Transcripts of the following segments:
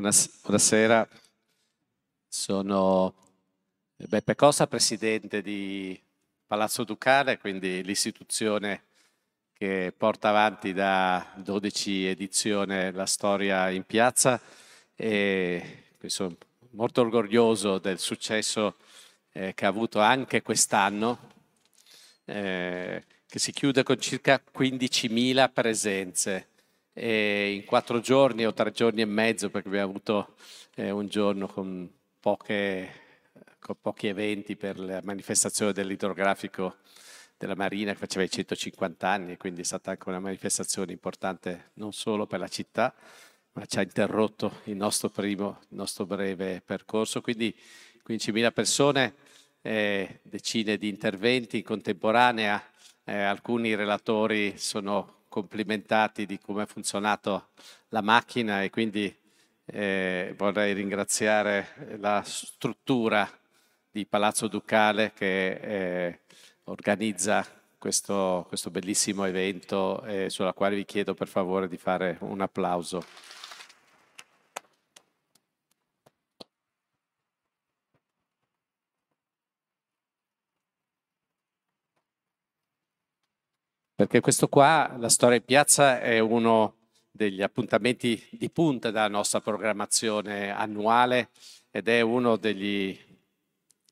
Buonasera, sono Beppe Cosa, presidente di Palazzo Ducale, quindi l'istituzione che porta avanti da 12 edizioni la storia in piazza. E sono molto orgoglioso del successo eh, che ha avuto anche quest'anno, eh, che si chiude con circa 15.000 presenze e in quattro giorni o tre giorni e mezzo, perché abbiamo avuto eh, un giorno con, poche, con, pochi eventi per la manifestazione dell'idrografico della Marina che faceva i 150 anni, quindi è stata anche una manifestazione importante non solo per la città, ma ci ha interrotto il nostro primo, il nostro breve percorso. Quindi 15.000 persone, eh, decine di interventi in contemporanea, eh, alcuni relatori sono complimentati di come ha funzionato la macchina e quindi eh, vorrei ringraziare la struttura di Palazzo Ducale che eh, organizza questo, questo, bellissimo evento eh, sulla quale vi chiedo per favore di fare un applauso. Perché questo qua, la storia in piazza, è uno degli appuntamenti di punta della nostra programmazione annuale ed è uno degli,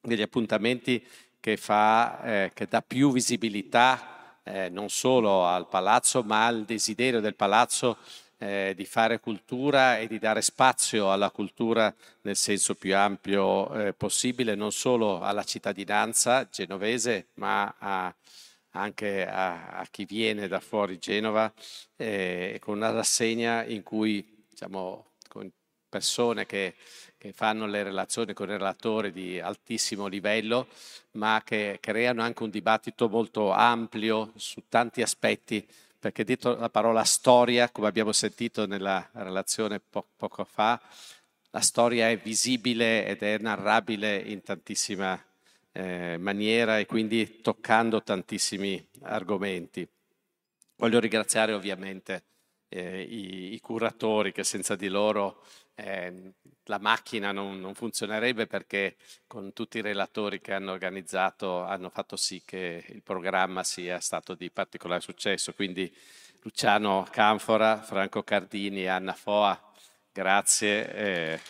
degli appuntamenti che, fa, eh, che dà più visibilità eh, non solo al palazzo, ma al desiderio del palazzo eh, di fare cultura e di dare spazio alla cultura nel senso più ampio eh, possibile, non solo alla cittadinanza genovese, ma a anche a, a chi viene da fuori Genova, eh, con una rassegna in cui diciamo, con persone che, che, fanno le relazioni con i relatori di altissimo livello, ma che creano anche un dibattito molto ampio su tanti aspetti, perché dietro la parola storia, come abbiamo sentito nella relazione po- poco fa, la storia è visibile ed è narrabile in tantissima eh, maniera e quindi toccando tantissimi argomenti. Voglio ringraziare ovviamente eh, i, i, curatori che senza di loro eh, la macchina non, non, funzionerebbe perché con tutti i relatori che hanno organizzato hanno fatto sì che il programma sia stato di particolare successo. Quindi Luciano Canfora, Franco Cardini Anna Foa, grazie.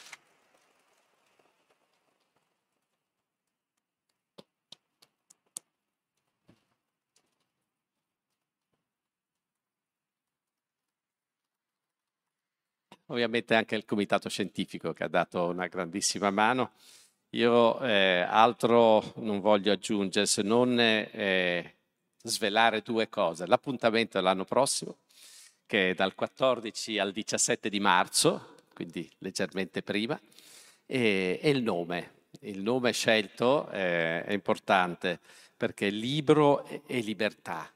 Ovviamente anche il comitato scientifico che ha dato una grandissima mano. Io eh, altro non voglio aggiungere se non eh, svelare due cose. L'appuntamento dell'anno prossimo, che è dal 14 al 17 di marzo, quindi leggermente prima, e, e il nome. Il nome scelto eh, è importante perché libro e libertà.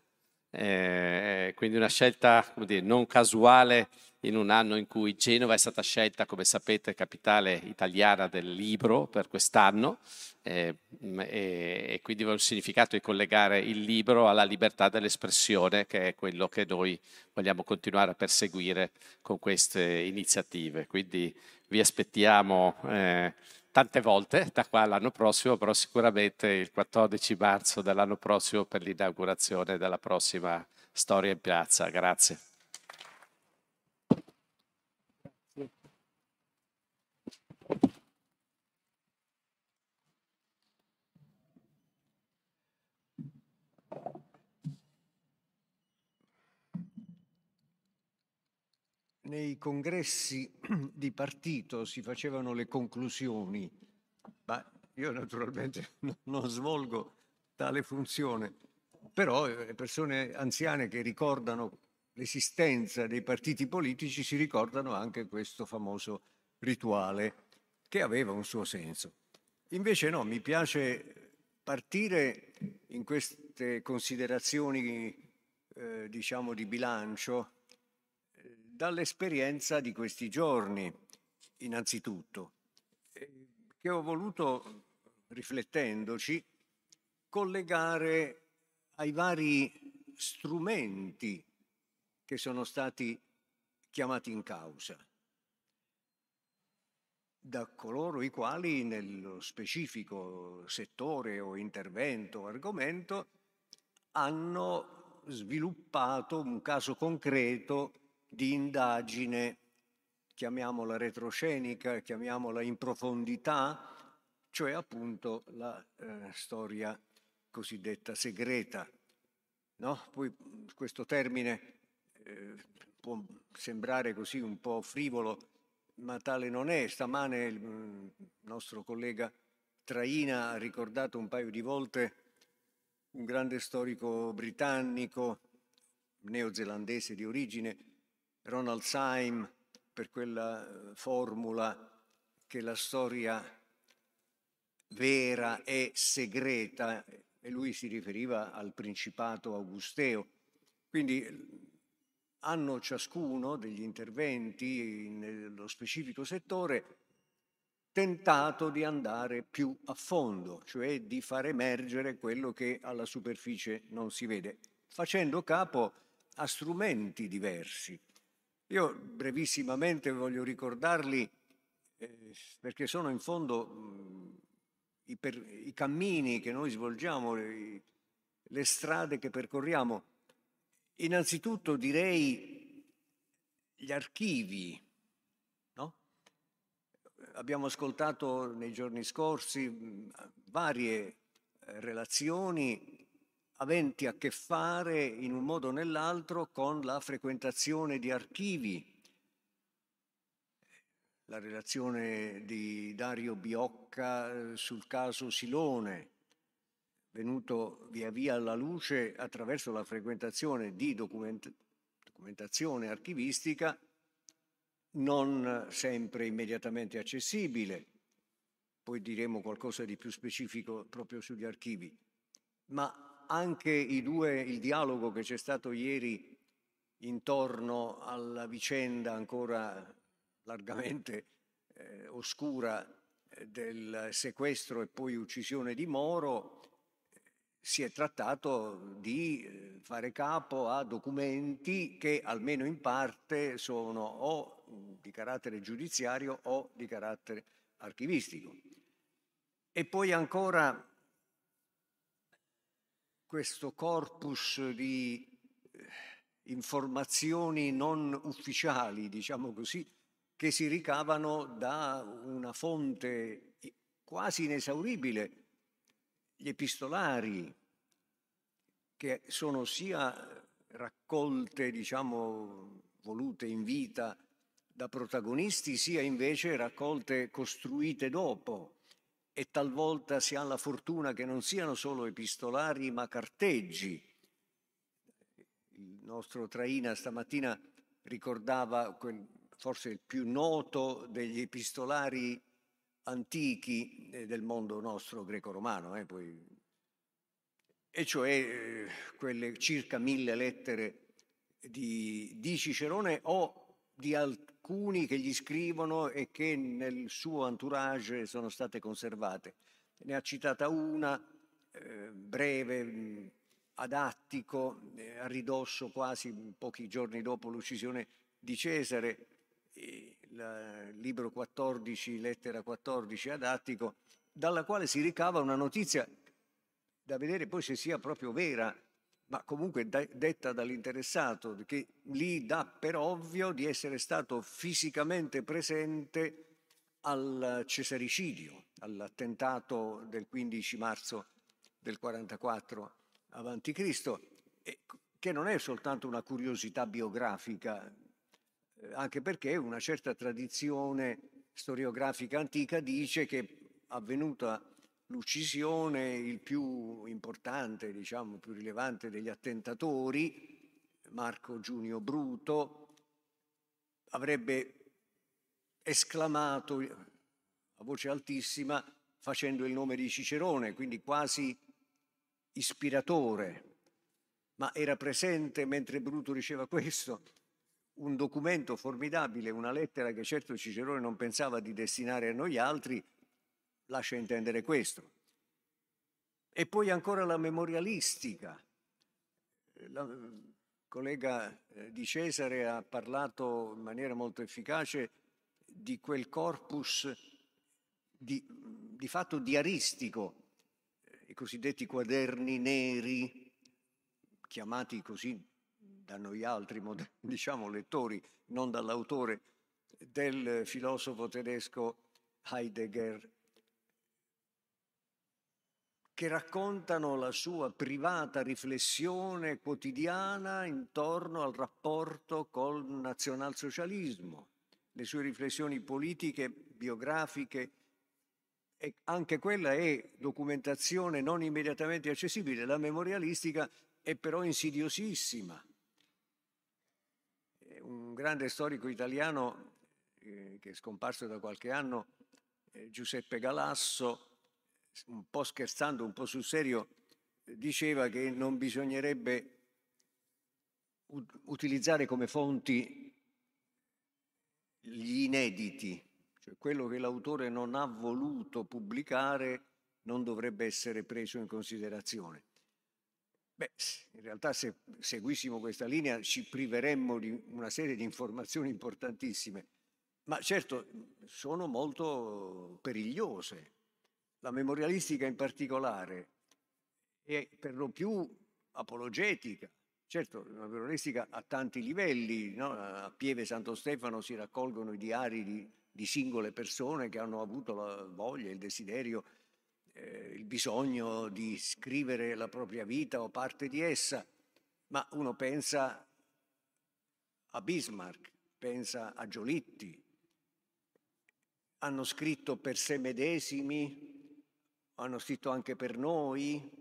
Eh, quindi una scelta dire, non casuale in un anno in cui Genova è stata scelta, come sapete, capitale italiana del libro per quest'anno eh, e, e, quindi aveva il significato di collegare il libro alla libertà dell'espressione, che è quello che noi vogliamo continuare a perseguire con queste iniziative. Quindi vi aspettiamo eh, tante volte da qua all'anno prossimo, però sicuramente il 14 marzo dell'anno prossimo per l'inaugurazione della prossima Storia in Piazza. Grazie. Nei congressi di partito si facevano le conclusioni, ma io naturalmente non svolgo tale funzione, però le eh, persone anziane che ricordano l'esistenza dei partiti politici si ricordano anche questo famoso rituale che aveva un suo senso. Invece no, mi piace partire in queste considerazioni, eh, diciamo, di bilancio dall'esperienza di questi giorni, innanzitutto, eh, che ho voluto, riflettendoci, collegare ai vari strumenti che sono stati chiamati in causa. da coloro i quali nello specifico settore o intervento o argomento hanno sviluppato un caso concreto di indagine, chiamiamola retroscenica, chiamiamola in profondità, cioè appunto la eh, storia cosiddetta segreta. No? Poi questo termine eh, può sembrare così un po' frivolo, ma tale non è. Stamane il mm, nostro collega Traina ha ricordato un paio di volte un grande storico britannico, neozelandese di origine, Ronald Syme, per quella eh, formula che la storia vera è segreta, e lui si riferiva al principato augusteo. Quindi hanno ciascuno degli interventi nello specifico settore tentato di andare più a fondo, cioè di far emergere quello che alla superficie non si vede, facendo capo a strumenti diversi. Io brevissimamente voglio ricordarli eh, perché sono in fondo mh, i, per, i, cammini che noi svolgiamo, i, le strade che percorriamo Innanzitutto direi gli archivi. No? Abbiamo ascoltato nei giorni scorsi varie eh, relazioni aventi a che fare in un modo o nell'altro con la frequentazione di archivi. La relazione di Dario Biocca eh, sul caso Silone, venuto via via alla luce attraverso la frequentazione di document- documentazione archivistica non sempre immediatamente accessibile, poi diremo qualcosa di più specifico proprio sugli archivi, ma anche due, il dialogo che c'è stato ieri intorno alla vicenda ancora largamente eh, oscura eh, del sequestro e poi uccisione di Moro si è trattato di eh, fare capo a documenti che almeno in parte sono o di carattere giudiziario o di carattere archivistico. E poi ancora questo corpus di eh, informazioni non ufficiali, diciamo così, che si ricavano da una fonte quasi inesauribile gli epistolari, che sono sia raccolte, diciamo, volute in vita da protagonisti, sia invece raccolte costruite dopo. E talvolta si ha la fortuna che non siano solo epistolari, ma carteggi. Il nostro Traina stamattina ricordava forse il più noto degli epistolari antichi eh, del mondo nostro greco-romano, eh, e cioè eh, quelle circa mille lettere di, di Cicerone o di alcuni che gli scrivono e che nel suo entourage sono state conservate. Ne ha citata una, eh, breve, ad Attico, eh, a ridosso quasi pochi giorni dopo l'uccisione di Cesare, il libro 14, lettera 14 ad Attico, dalla quale si ricava una notizia da vedere poi se sia proprio vera, ma comunque detta dall'interessato, che lì dà per ovvio di essere stato fisicamente presente al cesaricidio, all'attentato del 15 marzo del 44 a.C., che non è soltanto una curiosità biografica, eh, anche perché una certa tradizione storiografica antica dice che avvenuta l'uccisione, il più importante, diciamo, più rilevante degli attentatori, Marco Giunio Bruto, avrebbe esclamato a voce altissima facendo il nome di Cicerone, quindi quasi ispiratore, ma era presente mentre Bruto diceva questo un documento formidabile, una lettera che certo Cicerone non pensava di destinare a noi altri, lascia intendere questo. E poi ancora la memorialistica. La collega eh, di Cesare ha parlato in maniera molto efficace di quel corpus di, di fatto diaristico, i cosiddetti quaderni neri, chiamati così da noi altri, diciamo lettori, non dall'autore, del filosofo tedesco Heidegger, che raccontano la sua privata riflessione quotidiana intorno al rapporto col nazionalsocialismo, le sue riflessioni politiche, biografiche, e anche quella è documentazione non immediatamente accessibile. La memorialistica è però insidiosissima. Un grande storico italiano eh, che è scomparso da qualche anno, eh, Giuseppe Galasso, un po' scherzando, un po' sul serio, diceva che non bisognerebbe utilizzare come fonti gli inediti, cioè quello che l'autore non ha voluto pubblicare non dovrebbe essere preso in considerazione. Beh, in realtà se seguissimo questa linea ci priveremmo di una serie di informazioni importantissime, ma certo sono molto perigliose la memorialistica in particolare è per lo più apologetica. Certo, la memorialistica ha tanti livelli, no? a Pieve Santo Stefano si raccolgono i diari di, di, singole persone che hanno avuto la voglia, il desiderio, eh, il bisogno di scrivere la propria vita o parte di essa, ma uno pensa a Bismarck, pensa a Giolitti, hanno scritto per se medesimi, hanno scritto anche per noi.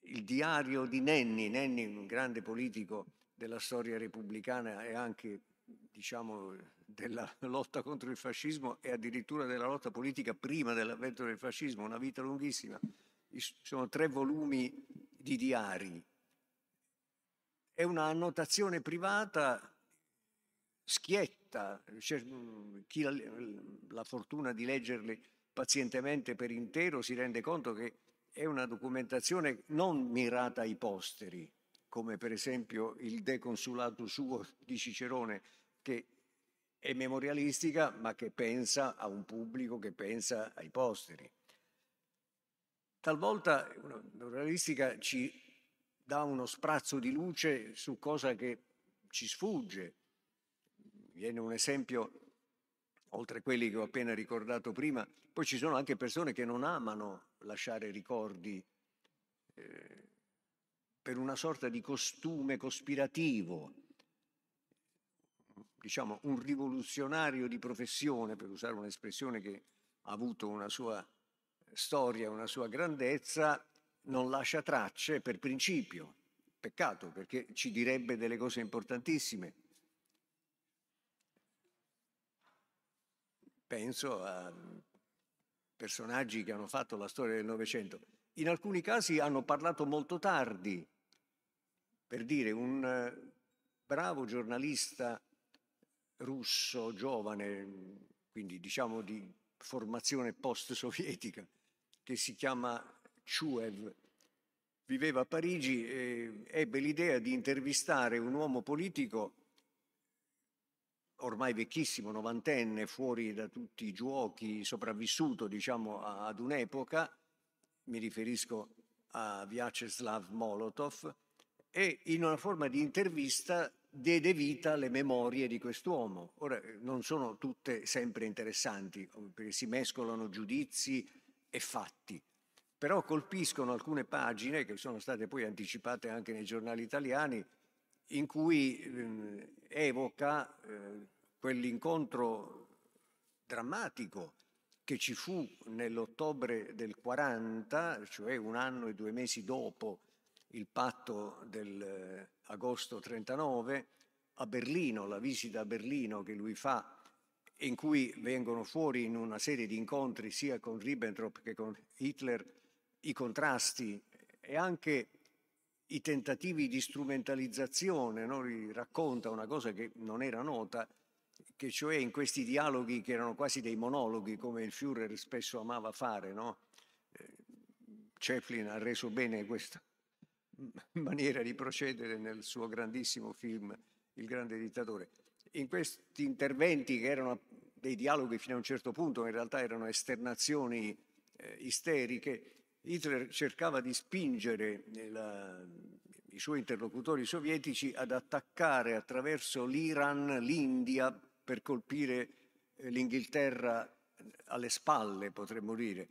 Il diario di Nenni, Nenni un grande politico della storia repubblicana e anche diciamo, della lotta contro il fascismo e addirittura della lotta politica prima dell'avvento del fascismo, una vita lunghissima. Sono tre volumi di diari. È una annotazione privata schietta, chi ha la fortuna di leggerli pazientemente per intero si rende conto che è una documentazione non mirata ai posteri, come per esempio il De Consulato suo di Cicerone, che è memorialistica ma che pensa a un pubblico che pensa ai posteri. Talvolta una memorialistica ci dà uno sprazzo di luce su cosa che ci sfugge, viene un esempio, oltre a quelli che ho appena ricordato prima, poi ci sono anche persone che non amano lasciare ricordi eh, per una sorta di costume cospirativo, diciamo un rivoluzionario di professione, per usare un'espressione che ha avuto una sua storia, una sua grandezza, non lascia tracce per principio. Peccato perché ci direbbe delle cose importantissime. Penso a personaggi che hanno fatto la storia del Novecento. In alcuni casi hanno parlato molto tardi, per dire un eh, bravo giornalista russo, giovane, quindi diciamo di formazione post-sovietica, che si chiama Chuev, viveva a Parigi e ebbe l'idea di intervistare un uomo politico ormai vecchissimo, novantenne, fuori da tutti i giochi, sopravvissuto diciamo ad un'epoca, mi riferisco a Vyacheslav Molotov, e in una forma di intervista diede vita alle memorie di quest'uomo. Ora, non sono tutte sempre interessanti, perché si mescolano giudizi e fatti, però colpiscono alcune pagine che sono state poi anticipate anche nei giornali italiani, in cui eh, evoca eh, quell'incontro drammatico che ci fu nell'ottobre del 40, cioè un anno e due mesi dopo il patto dell'agosto 39, a Berlino, la visita a Berlino che lui fa, in cui vengono fuori in una serie di incontri sia con Ribbentrop che con Hitler i contrasti e anche i tentativi di strumentalizzazione, no? Racconta una cosa che non era nota, che cioè in questi dialoghi che erano quasi dei monologhi, come il Führer spesso amava fare, no? Eh, Chaplin ha reso bene questa maniera di procedere nel suo grandissimo film Il grande dittatore. In questi interventi che erano dei dialoghi fino a un certo punto, in realtà erano esternazioni eh, isteriche, Hitler cercava di spingere la, i suoi interlocutori sovietici ad attaccare attraverso l'Iran l'India per colpire eh, l'Inghilterra alle spalle, potremmo dire.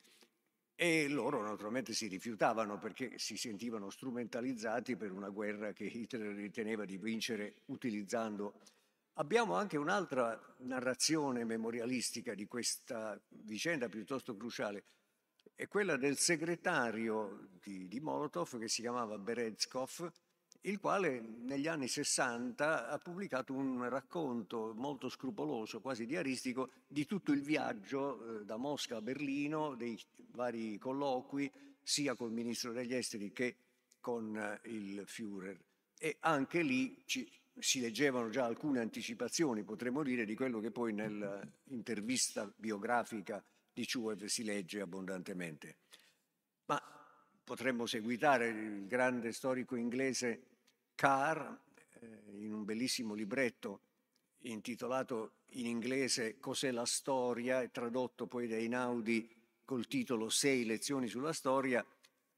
E loro naturalmente si rifiutavano perché si sentivano strumentalizzati per una guerra che Hitler riteneva di vincere utilizzando. Abbiamo anche un'altra narrazione memorialistica di questa vicenda piuttosto cruciale, è quella del segretario di, di Molotov che si chiamava Berezkov, il quale negli anni 60 ha pubblicato un racconto molto scrupoloso, quasi diaristico, di tutto il viaggio eh, da Mosca a Berlino, dei vari colloqui, sia col ministro degli esteri che con eh, il Führer. E anche lì ci, si leggevano già alcune anticipazioni, potremmo dire, di quello che poi nell'intervista biografica di Chuev si legge abbondantemente. Ma potremmo seguitare il grande storico inglese Carr, eh, in un bellissimo libretto intitolato in inglese Cos'è la storia e tradotto poi da Einaudi col titolo Sei lezioni sulla storia,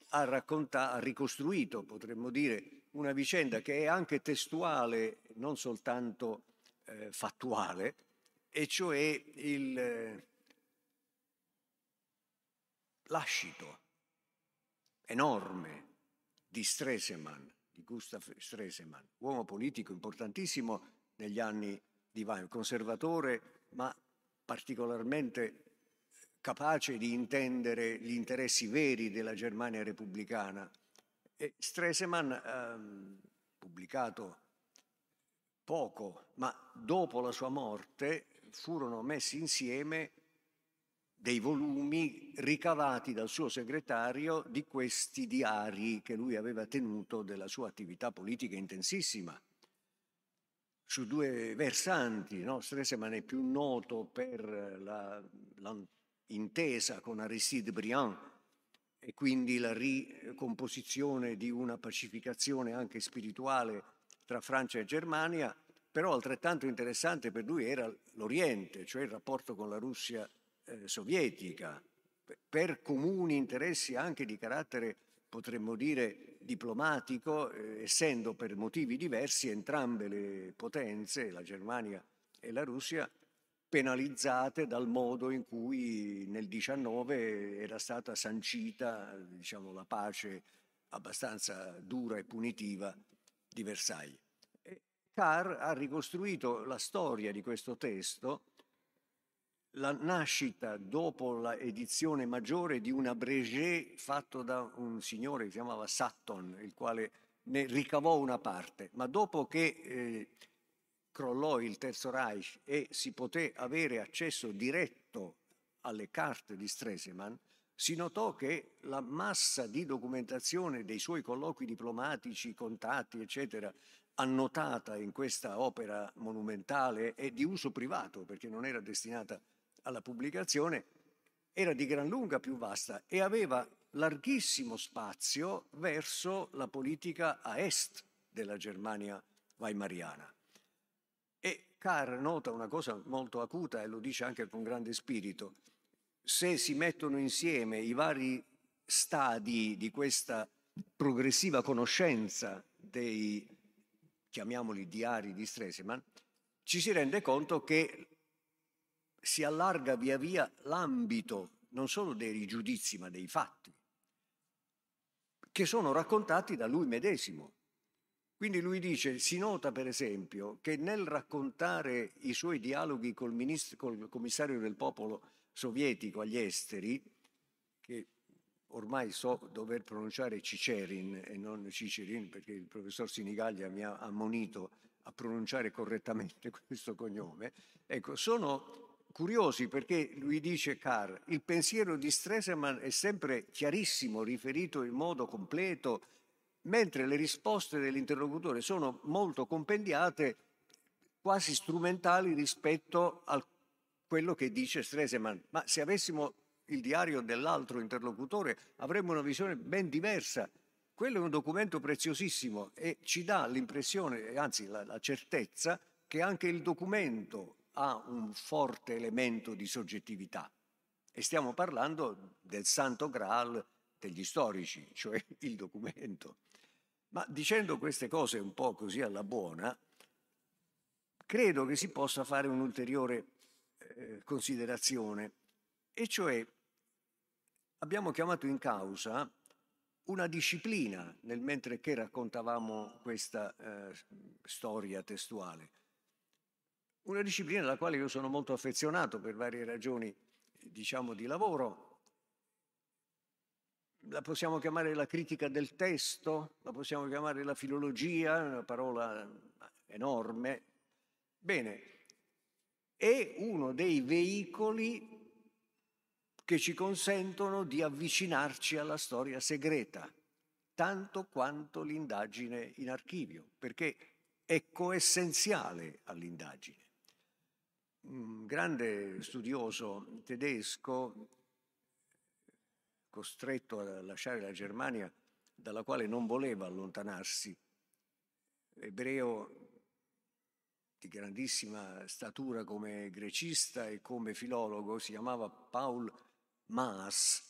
ha, raccontato, ha ricostruito, potremmo dire, una vicenda che è anche testuale, non soltanto eh, fattuale, e cioè il, eh, lascito enorme di Stresemann di Gustav Stresemann, uomo politico importantissimo negli anni di Weimar, conservatore ma particolarmente capace di intendere gli interessi veri della Germania repubblicana. E Stresemann ehm, pubblicato poco, ma dopo la sua morte furono messi insieme dei volumi ricavati dal suo segretario di questi diari che lui aveva tenuto della sua attività politica intensissima. Su due versanti, no? Stresemann è più noto per la, l'intesa con Aristide Briand e quindi la ricomposizione di una pacificazione anche spirituale tra Francia e Germania, però altrettanto interessante per lui era l'Oriente, cioè il rapporto con la Russia eh, sovietica, per comuni interessi anche di carattere, potremmo dire, diplomatico, eh, essendo per motivi diversi entrambe le potenze, la Germania e la Russia, penalizzate dal modo in cui nel 19 era stata sancita diciamo, la pace abbastanza dura e punitiva di Versailles. Carr ha ricostruito la storia di questo testo la nascita dopo l'edizione maggiore di un abrégé fatto da un signore che si chiamava Sutton, il quale ne ricavò una parte, ma dopo che eh, crollò il Terzo Reich e si poté avere accesso diretto alle carte di Stresemann, si notò che la massa di documentazione dei suoi colloqui diplomatici, contatti, eccetera, annotata in questa opera monumentale e di uso privato, perché non era destinata a alla pubblicazione era di gran lunga più vasta e aveva larghissimo spazio verso la politica a est della Germania weimariana. E Carr nota una cosa molto acuta e lo dice anche con grande spirito. Se si mettono insieme i vari stadi di questa progressiva conoscenza dei, chiamiamoli diari di Stresemann, ci si rende conto che si allarga via via l'ambito non solo dei giudizi ma dei fatti, che sono raccontati da lui medesimo. Quindi lui dice, si nota per esempio che nel raccontare i suoi dialoghi col, ministro, col commissario del popolo sovietico agli esteri, che ormai so dover pronunciare Cicerin e non Cicerin perché il professor Sinigaglia mi ha ammonito a pronunciare correttamente questo cognome, ecco, sono curiosi perché lui dice Carr, il pensiero di Stresemann è sempre chiarissimo, riferito in modo completo, mentre le risposte dell'interlocutore sono molto compendiate, quasi strumentali rispetto a quello che dice Stresemann. Ma se avessimo il diario dell'altro interlocutore avremmo una visione ben diversa. Quello è un documento preziosissimo e ci dà l'impressione, anzi la, la certezza, che anche il documento ha un forte elemento di soggettività. E stiamo parlando del santo graal degli storici, cioè il documento. Ma dicendo queste cose un po' così alla buona, credo che si possa fare un'ulteriore eh, considerazione, e cioè abbiamo chiamato in causa una disciplina nel mentre che raccontavamo questa eh, storia testuale. Una disciplina alla quale io sono molto affezionato per varie ragioni, diciamo, di lavoro. La possiamo chiamare la critica del testo, la possiamo chiamare la filologia, una parola enorme. Bene, è uno dei veicoli che ci consentono di avvicinarci alla storia segreta, tanto quanto l'indagine in archivio, perché è coessenziale all'indagine. Un grande studioso tedesco, costretto a lasciare la Germania, dalla quale non voleva allontanarsi, ebreo di grandissima statura come grecista e come filologo, si chiamava Paul Maas,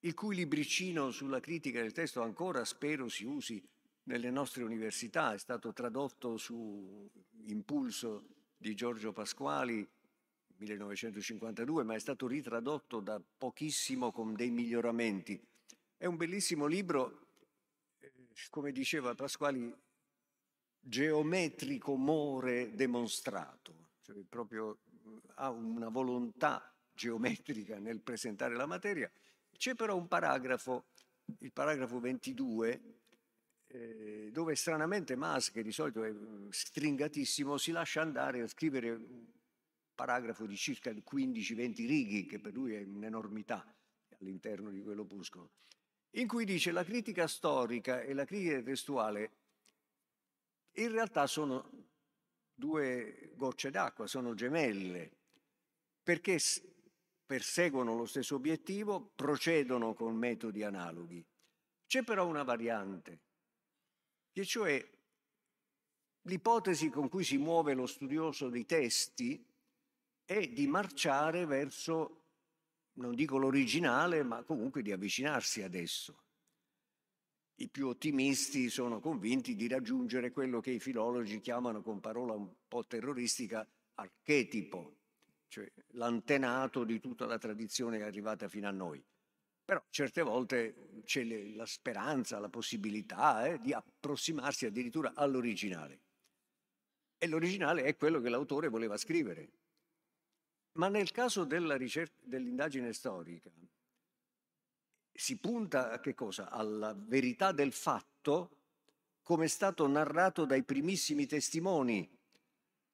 il cui libricino sulla critica del testo ancora spero si usi nelle nostre università, è stato tradotto su impulso di Giorgio Pasquali 1952, ma è stato ritradotto da pochissimo con dei miglioramenti. È un bellissimo libro, eh, come diceva Pasquali, geometrico more demonstrato, cioè proprio ha una volontà geometrica nel presentare la materia. C'è però un paragrafo, il paragrafo 22, eh, dove stranamente Mas, che di solito è mm, stringatissimo, si lascia andare a scrivere un paragrafo di circa 15-20 righe, che per lui è un'enormità all'interno di quell'opuscolo, in cui dice la critica storica e la critica testuale in realtà sono due gocce d'acqua, sono gemelle, perché perseguono lo stesso obiettivo, procedono con metodi analoghi. C'è però una variante, che cioè l'ipotesi con cui si muove lo studioso dei testi è di marciare verso, non dico l'originale, ma comunque di avvicinarsi ad esso. I più ottimisti sono convinti di raggiungere quello che i filologi chiamano con parola un po' terroristica archetipo, cioè l'antenato di tutta la tradizione arrivata fino a noi. Però certe volte c'è la speranza, la possibilità eh, di approssimarsi addirittura all'originale. E l'originale è quello che l'autore voleva scrivere. Ma nel caso ricerca, dell'indagine storica si punta a che cosa? Alla verità del fatto come è stato narrato dai primissimi testimoni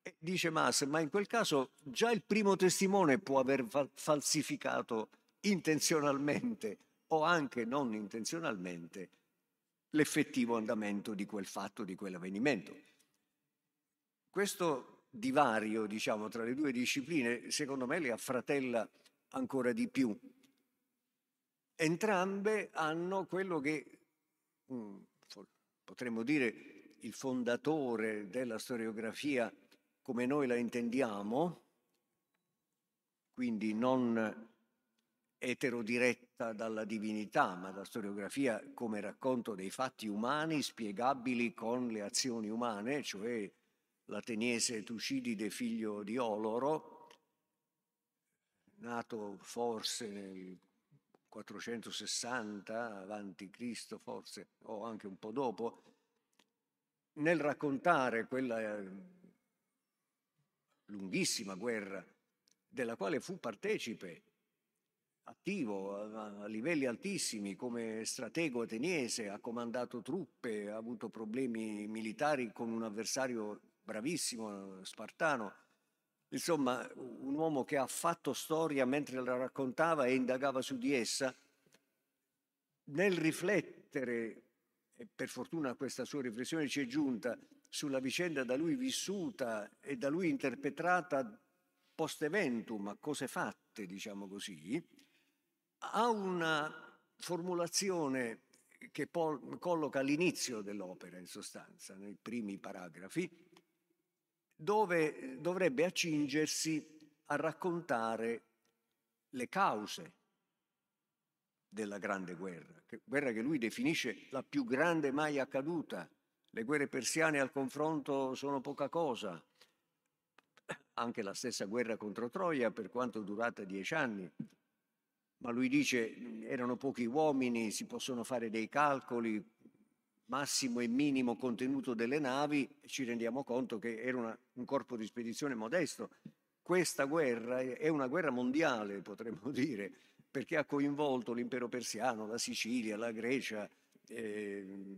e dice Mas, ma in quel caso già il primo testimone può aver falsificato intenzionalmente o anche non intenzionalmente l'effettivo andamento di quel fatto, di quell'avvenimento. Questo divario, diciamo, tra le due discipline, secondo me le affratella ancora di più. Entrambe hanno quello che mm, potremmo dire il fondatore della storiografia come noi la intendiamo, quindi non eterodiretta dalla divinità, ma la storiografia come racconto dei fatti umani spiegabili con le azioni umane, cioè l'ateniese Tucidide, figlio di Oloro, nato forse nel 460 avanti Cristo, forse, o anche un po' dopo, nel raccontare quella lunghissima guerra della quale fu partecipe attivo a, livelli altissimi come stratego ateniese, ha comandato truppe, ha avuto problemi militari con un avversario bravissimo, spartano. Insomma, un uomo che ha fatto storia mentre la raccontava e indagava su di essa, nel riflettere, e per fortuna questa sua riflessione ci è giunta, sulla vicenda da lui vissuta e da lui interpretata post eventum, a cose fatte, diciamo così, ha una formulazione che colloca all'inizio dell'opera, in sostanza, nei primi paragrafi, dove dovrebbe accingersi a raccontare le cause della grande guerra, guerra che lui definisce la più grande mai accaduta. Le guerre persiane al confronto sono poca cosa, anche la stessa guerra contro Troia, per quanto durata dieci anni. Ma lui dice erano pochi uomini, si possono fare dei calcoli, massimo e minimo contenuto delle navi, ci rendiamo conto che era una, un corpo di spedizione modesto. Questa guerra è una guerra mondiale, potremmo dire, perché ha coinvolto l'impero persiano, la Sicilia, la Grecia, eh,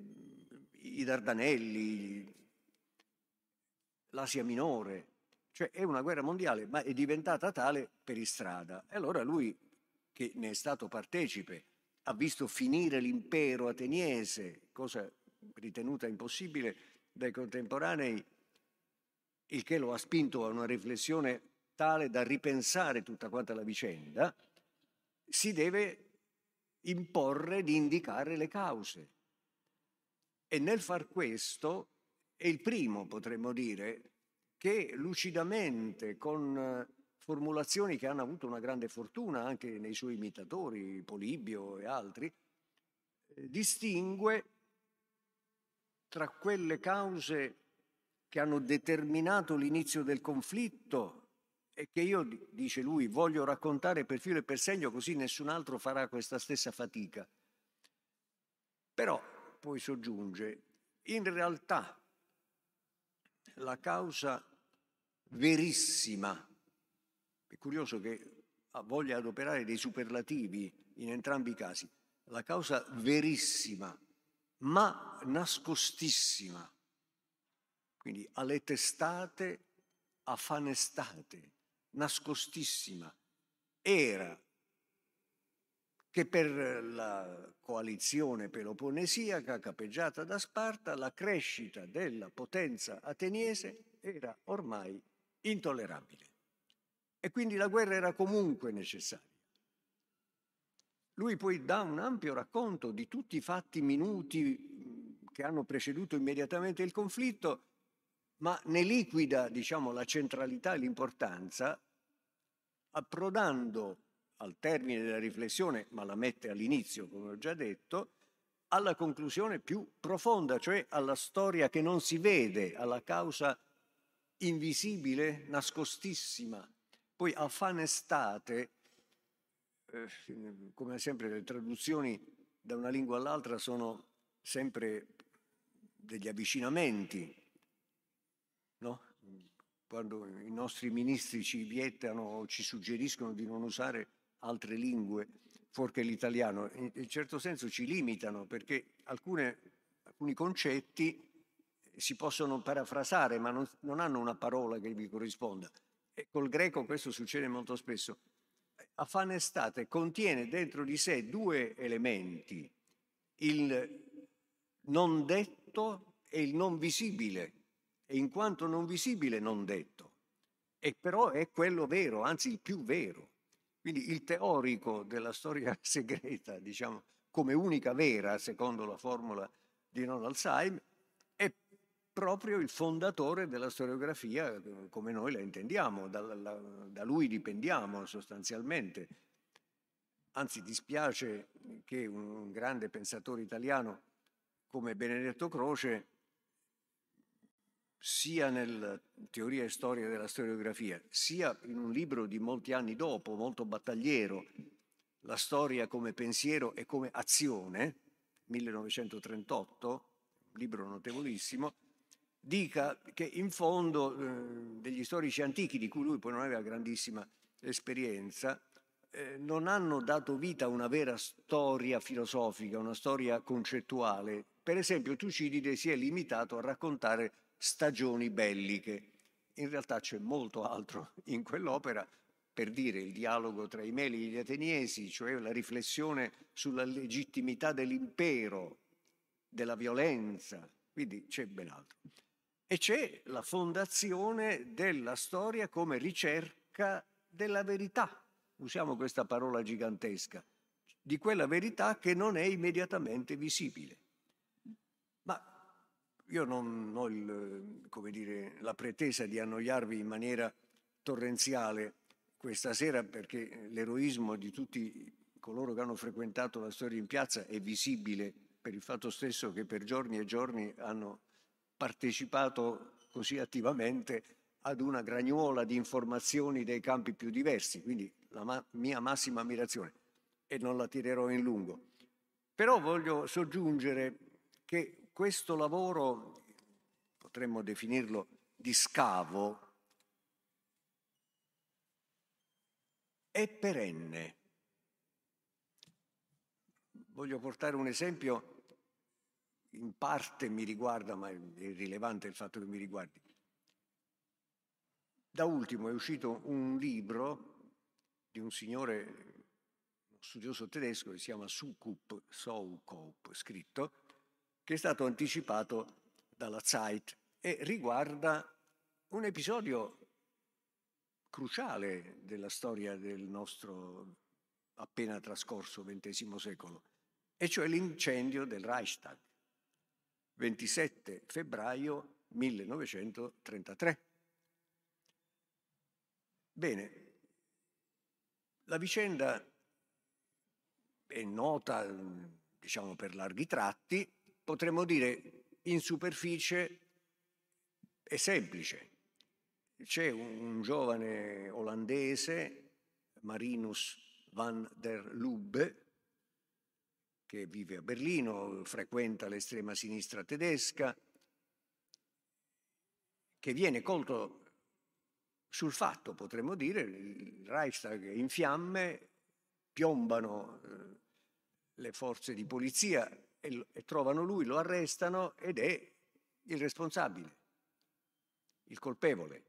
i Dardanelli, l'Asia minore, cioè è una guerra mondiale, ma è diventata tale per Istrada. E allora lui, che ne è stato partecipe, ha visto finire l'impero ateniese, cosa ritenuta impossibile dai contemporanei, il che lo ha spinto a una riflessione tale da ripensare tutta quanta la vicenda, si deve imporre di indicare le cause. E nel far questo è il primo, potremmo dire, che lucidamente, con formulazioni che hanno avuto una grande fortuna anche nei suoi imitatori, Polibio e altri, eh, distingue tra quelle cause che hanno determinato l'inizio del conflitto e che io, dice lui, voglio raccontare per filo e per segno così nessun altro farà questa stessa fatica. Però poi soggiunge, in realtà la causa verissima, è curioso che voglia adoperare dei superlativi in entrambi i casi, la causa verissima, ma nascostissima, quindi alle testate affanestate, nascostissima. Era che per la coalizione peloponnesiaca capeggiata da Sparta la crescita della potenza ateniese era ormai intollerabile e quindi la guerra era comunque necessaria. Lui poi dà un ampio racconto di tutti i fatti minuti che hanno preceduto immediatamente il conflitto ma ne liquida diciamo, la centralità e l'importanza approdando al termine della riflessione, ma la mette all'inizio, come ho già detto, alla conclusione più profonda, cioè alla storia che non si vede, alla causa invisibile, nascostissima. Poi affanestate, eh, come sempre le traduzioni da una lingua all'altra sono sempre degli avvicinamenti, no? quando i nostri ministri ci vietano o ci suggeriscono di non usare altre lingue fuorché l'italiano, in, in certo senso ci limitano perché alcune, alcuni concetti si possono parafrasare ma non, non hanno una parola che vi corrisponda. E col greco questo succede molto spesso. Affanestate contiene dentro di sé due elementi, il non detto e il non visibile e in quanto non visibile non detto. E però è quello vero, anzi il più vero. Quindi il teorico della storia segreta, diciamo, come unica vera, secondo la formula di Ronald Syme, è proprio il fondatore della storiografia come noi la intendiamo, da, la, da lui dipendiamo sostanzialmente. Anzi, dispiace che un grande pensatore italiano come Benedetto Croce sia nella teoria e storia della storiografia, sia in un libro di molti anni dopo, molto battagliero, La storia come pensiero e come azione, 1938, un libro notevolissimo, dica che in fondo eh, degli storici antichi, di cui lui poi non aveva grandissima esperienza, eh, non hanno dato vita a una vera storia filosofica, una storia concettuale. Per esempio Tucidide si è limitato a raccontare stagioni belliche. In realtà c'è molto altro in quell'opera, per dire il dialogo tra i Meli e gli Ateniesi, cioè la riflessione sulla legittimità dell'impero, della violenza, quindi c'è ben altro. E c'è la fondazione della storia come ricerca della verità, usiamo questa parola gigantesca, di quella verità che non è immediatamente visibile. Io non ho il, dire, la pretesa di annoiarvi in maniera torrenziale questa sera perché l'eroismo di tutti coloro che hanno frequentato la storia in piazza è visibile per il fatto stesso che per giorni e giorni hanno partecipato così attivamente ad una gragnuola di informazioni dei campi più diversi, quindi la ma- mia massima ammirazione e non la tirerò in lungo. Però voglio soggiungere che questo lavoro, potremmo definirlo di scavo, è perenne. Voglio portare un esempio, in parte mi riguarda, ma è rilevante il fatto che mi riguardi. Da ultimo è uscito un libro di un signore, uno studioso tedesco che si chiama Sukup, Soukup, scritto, che è stato anticipato dalla Zeit e riguarda un episodio cruciale della storia del nostro appena trascorso XX secolo, e cioè l'incendio del Reichstag, 27 febbraio 1933. Bene, la vicenda è nota, diciamo, per larghi tratti, potremmo dire in superficie è semplice. C'è un giovane olandese, Marinus van der Lubbe, che vive a Berlino, frequenta l'estrema sinistra tedesca, che viene colto sul fatto, potremmo dire, il Reichstag è in fiamme, piombano eh, le forze di polizia e, e trovano lui, lo arrestano ed è il responsabile, il colpevole.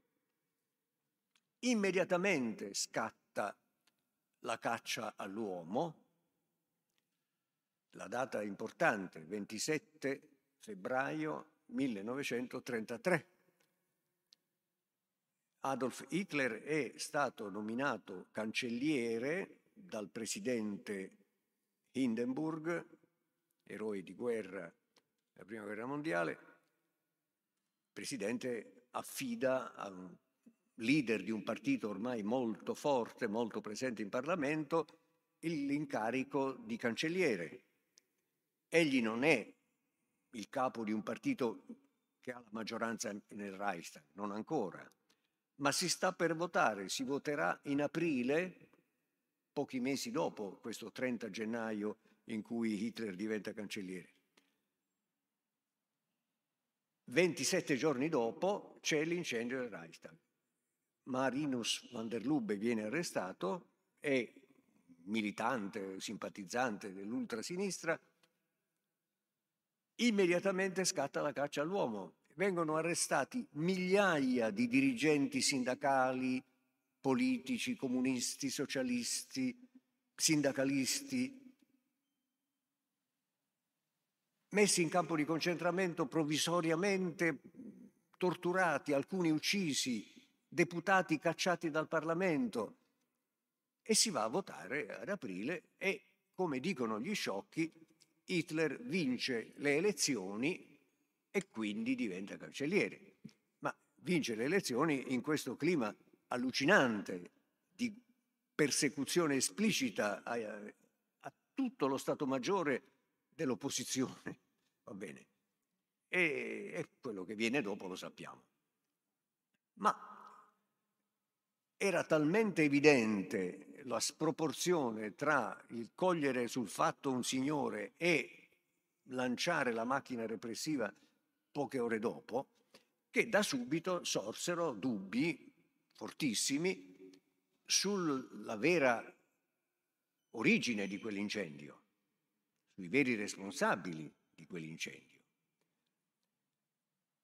Immediatamente scatta la caccia all'uomo, la data importante, 27 febbraio 1933. Adolf Hitler è stato nominato cancelliere dal presidente Hindenburg, eroe di guerra della Prima Guerra Mondiale. Il presidente affida a un leader di un partito ormai molto forte, molto presente in Parlamento, l'incarico di cancelliere. Egli non è il capo di un partito che ha la maggioranza nel Reichstag, non ancora ma si sta per votare, si voterà in aprile, pochi mesi dopo questo 30 gennaio in cui Hitler diventa cancelliere. 27 giorni dopo c'è l'incendio del Reichstag. Marinus van der Lubbe viene arrestato, è militante, simpatizzante dell'ultrasinistra, immediatamente scatta la caccia all'uomo. Vengono arrestati migliaia di dirigenti sindacali, politici, comunisti, socialisti, sindacalisti, messi in campo di concentramento provvisoriamente, torturati, alcuni uccisi, deputati cacciati dal Parlamento. E si va a votare ad aprile e, come dicono gli sciocchi, Hitler vince le elezioni e quindi diventa cancelliere. Ma vince le elezioni in questo clima allucinante di persecuzione esplicita a, a tutto lo Stato Maggiore dell'opposizione. Va bene. E, e quello che viene dopo lo sappiamo. Ma era talmente evidente la sproporzione tra il cogliere sul fatto un signore e lanciare la macchina repressiva poche ore dopo, che da subito sorsero dubbi fortissimi sulla vera origine di quell'incendio, sui veri responsabili di quell'incendio.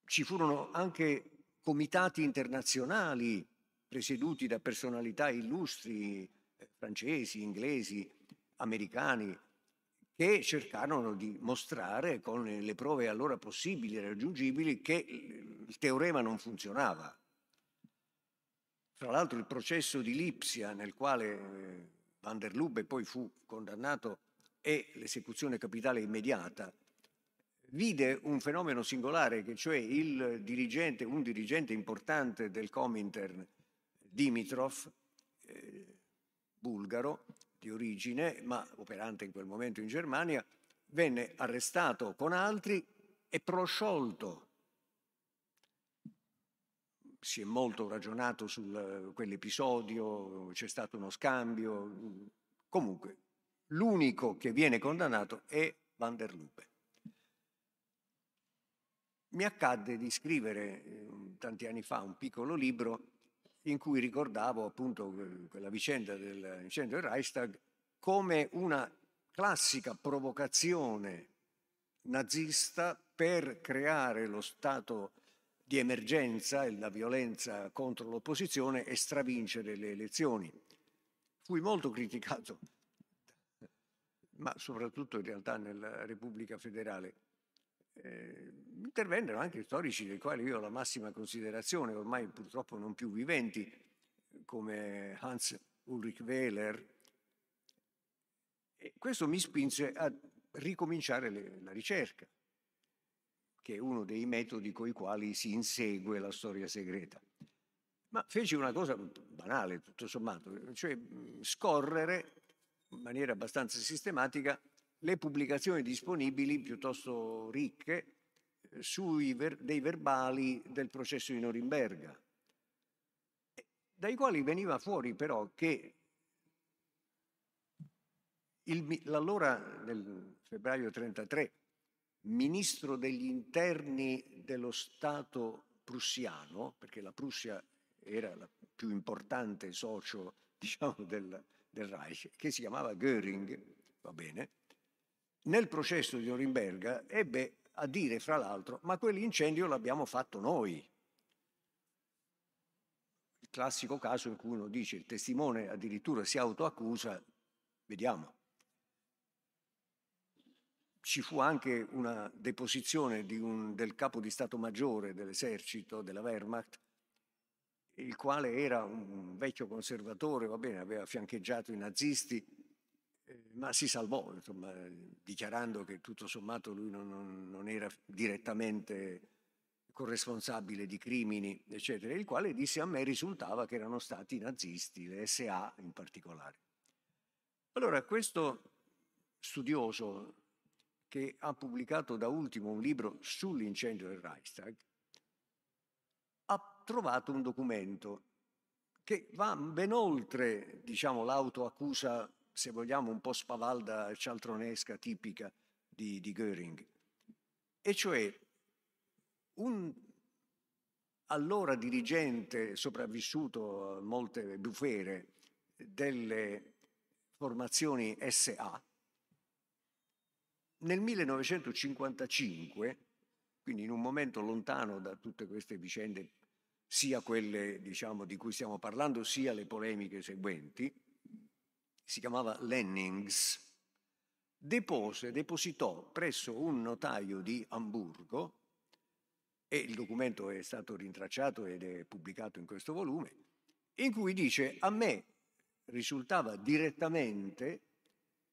Ci furono anche comitati internazionali presieduti da personalità illustri francesi, inglesi, americani, che cercarono di mostrare con le prove allora possibili e raggiungibili che il teorema non funzionava. Tra l'altro il processo di Lipsia nel quale eh, Van der Lubbe poi fu condannato e l'esecuzione capitale immediata vide un fenomeno singolare, che cioè dirigente, un dirigente importante del Comintern, Dimitrov, bulgaro di origine, ma operante in quel momento in Germania, venne arrestato con altri e prosciolto. Si è molto ragionato su quell'episodio, c'è stato uno scambio. Comunque, l'unico che viene condannato è Van der Lupe. Mi accadde di scrivere eh, tanti anni fa un piccolo libro in cui ricordavo appunto quella vicenda dell'incendio del Reichstag come una classica provocazione nazista per creare lo stato di emergenza e la violenza contro l'opposizione e stravincere le elezioni. Fui molto criticato, ma soprattutto in realtà nella Repubblica federale eh, intervennero anche storici dei quali io ho la massima considerazione, ormai purtroppo non più viventi, come Hans Ulrich Wehler. E questo mi spinse a ricominciare le, la ricerca, che è uno dei metodi con i quali si insegue la storia segreta. Ma feci una cosa banale, tutto sommato, cioè scorrere in maniera abbastanza sistematica le pubblicazioni disponibili piuttosto ricche sui ver- dei verbali del processo di Norimberga, dai quali veniva fuori però che il, l'allora nel febbraio 33 ministro degli interni dello Stato prussiano, perché la Prussia era il più importante socio diciamo, del, del Reich, che si chiamava Göring, va bene, nel processo di Norimberga ebbe a dire, fra l'altro, ma quell'incendio l'abbiamo fatto noi. Il classico caso in cui uno dice il testimone addirittura si autoaccusa, vediamo. Ci fu anche una deposizione un, del capo di Stato Maggiore dell'esercito, della Wehrmacht, il quale era un vecchio conservatore, va bene, aveva fiancheggiato i nazisti, ma si salvò, insomma, dichiarando che tutto sommato lui non, non era direttamente corresponsabile di crimini, eccetera, il quale disse a me risultava che erano stati i nazisti, le SA in particolare. Allora, questo studioso che ha pubblicato da ultimo un libro sull'incendio del Reichstag, ha trovato un documento che va ben oltre, diciamo, l'autoaccusa se vogliamo, un po' spavalda cialtronesca tipica di, di Göring. E cioè un allora dirigente sopravvissuto a molte bufere delle formazioni SA, nel 1955, quindi in un momento lontano da tutte queste vicende, sia quelle diciamo, di cui stiamo parlando, sia le polemiche seguenti, si chiamava Lennings, depose, depositò presso un notaio di Amburgo, e il documento è stato rintracciato ed è pubblicato in questo volume, in cui dice a me risultava direttamente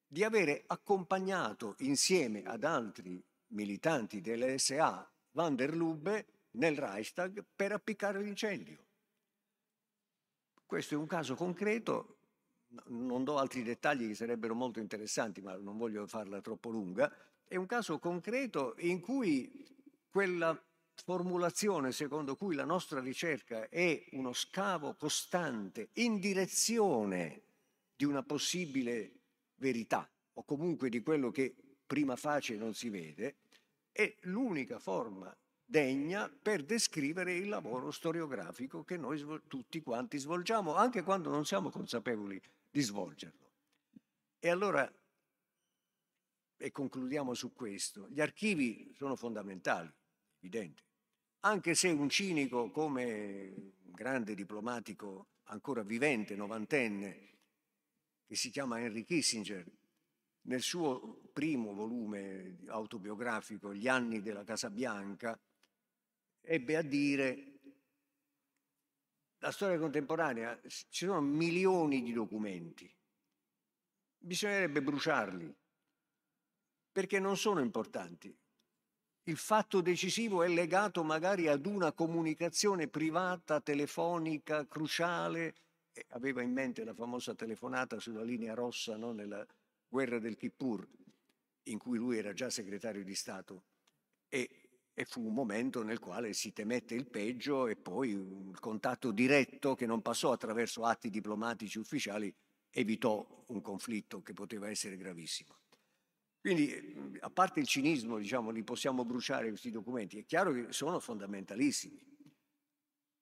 di avere accompagnato insieme ad altri militanti dell'SA Van der Lubbe nel Reichstag per appiccare l'incendio. Questo è un caso concreto non do altri dettagli che sarebbero molto interessanti, ma non voglio farla troppo lunga, è un caso concreto in cui quella formulazione secondo cui la nostra ricerca è uno scavo costante in direzione di una possibile verità o comunque di quello che prima facile non si vede, è l'unica forma degna per descrivere il lavoro storiografico che noi tutti quanti svolgiamo, anche quando non siamo consapevoli di svolgerlo. E allora, e concludiamo su questo, gli archivi sono fondamentali, evidente, anche se un cinico come un grande diplomatico ancora vivente, novantenne, che si chiama Henry Kissinger, nel suo primo volume autobiografico, Gli anni della Casa Bianca, ebbe a dire la storia contemporanea ci sono milioni di documenti, bisognerebbe bruciarli perché non sono importanti. il fatto decisivo è legato magari ad una comunicazione privata, telefonica, cruciale. E aveva in mente la famosa telefonata sulla linea rossa no? nella guerra del Kippur, in cui lui era già segretario di Stato. E, e fu un momento nel quale si temette il peggio e poi il contatto diretto che non passò attraverso atti diplomatici ufficiali evitò un conflitto che poteva essere gravissimo. Quindi, a parte il cinismo, diciamo, li possiamo bruciare questi documenti, è chiaro che sono fondamentalissimi,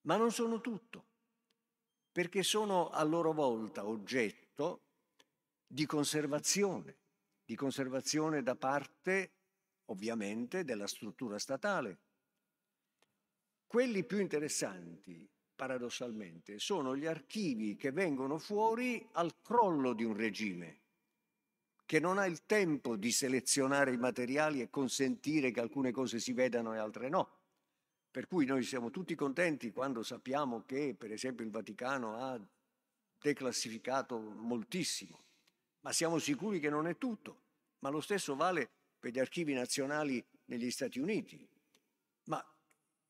ma non sono tutto, perché sono a loro volta oggetto di conservazione, di conservazione da parte, ovviamente, della struttura statale. Quelli più interessanti, paradossalmente, sono gli archivi che vengono fuori al crollo di un regime che non ha il tempo di selezionare i materiali e consentire che alcune cose si vedano e altre no. Per cui noi siamo tutti contenti quando sappiamo che, per esempio, il Vaticano ha declassificato moltissimo, ma siamo sicuri che non è tutto. Ma lo stesso vale per gli archivi nazionali negli Stati Uniti. Ma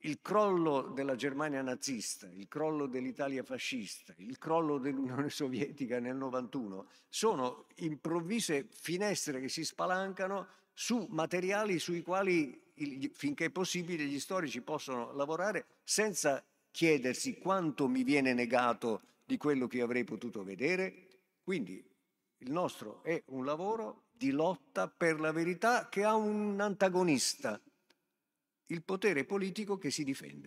il crollo della Germania nazista, il crollo dell'Italia fascista, il crollo dell'Unione Sovietica nel 91 sono improvvise finestre che si spalancano su materiali sui quali, finché è possibile, gli storici possono lavorare senza chiedersi quanto mi viene negato di quello che avrei potuto vedere. Quindi il nostro è un lavoro di lotta per la verità che ha un antagonista, il potere politico che si difende.